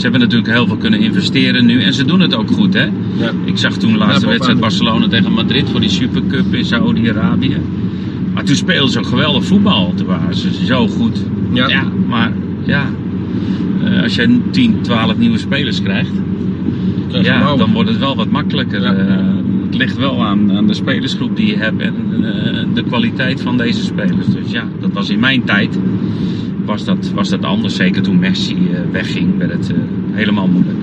ze hebben natuurlijk heel veel kunnen investeren nu. En ze doen het ook goed, hè? Ja. Ik zag toen de laatste Ja, wedstrijd Barcelona tegen Madrid voor die Supercup in Saudi-Arabië. Maar toen speelden ze geweldig voetbal. Toen waren ze zo goed. Ja. maar ja. eh, als je 10, 12 nieuwe spelers krijgt, ja, dan wordt het wel wat makkelijker. Ja. Eh, het ligt wel aan, aan de spelersgroep die je hebt en eh, de kwaliteit van deze spelers. Dus ja, dat was in mijn tijd was dat, was dat anders. Zeker toen Messi eh, wegging, werd het eh, helemaal moeilijk.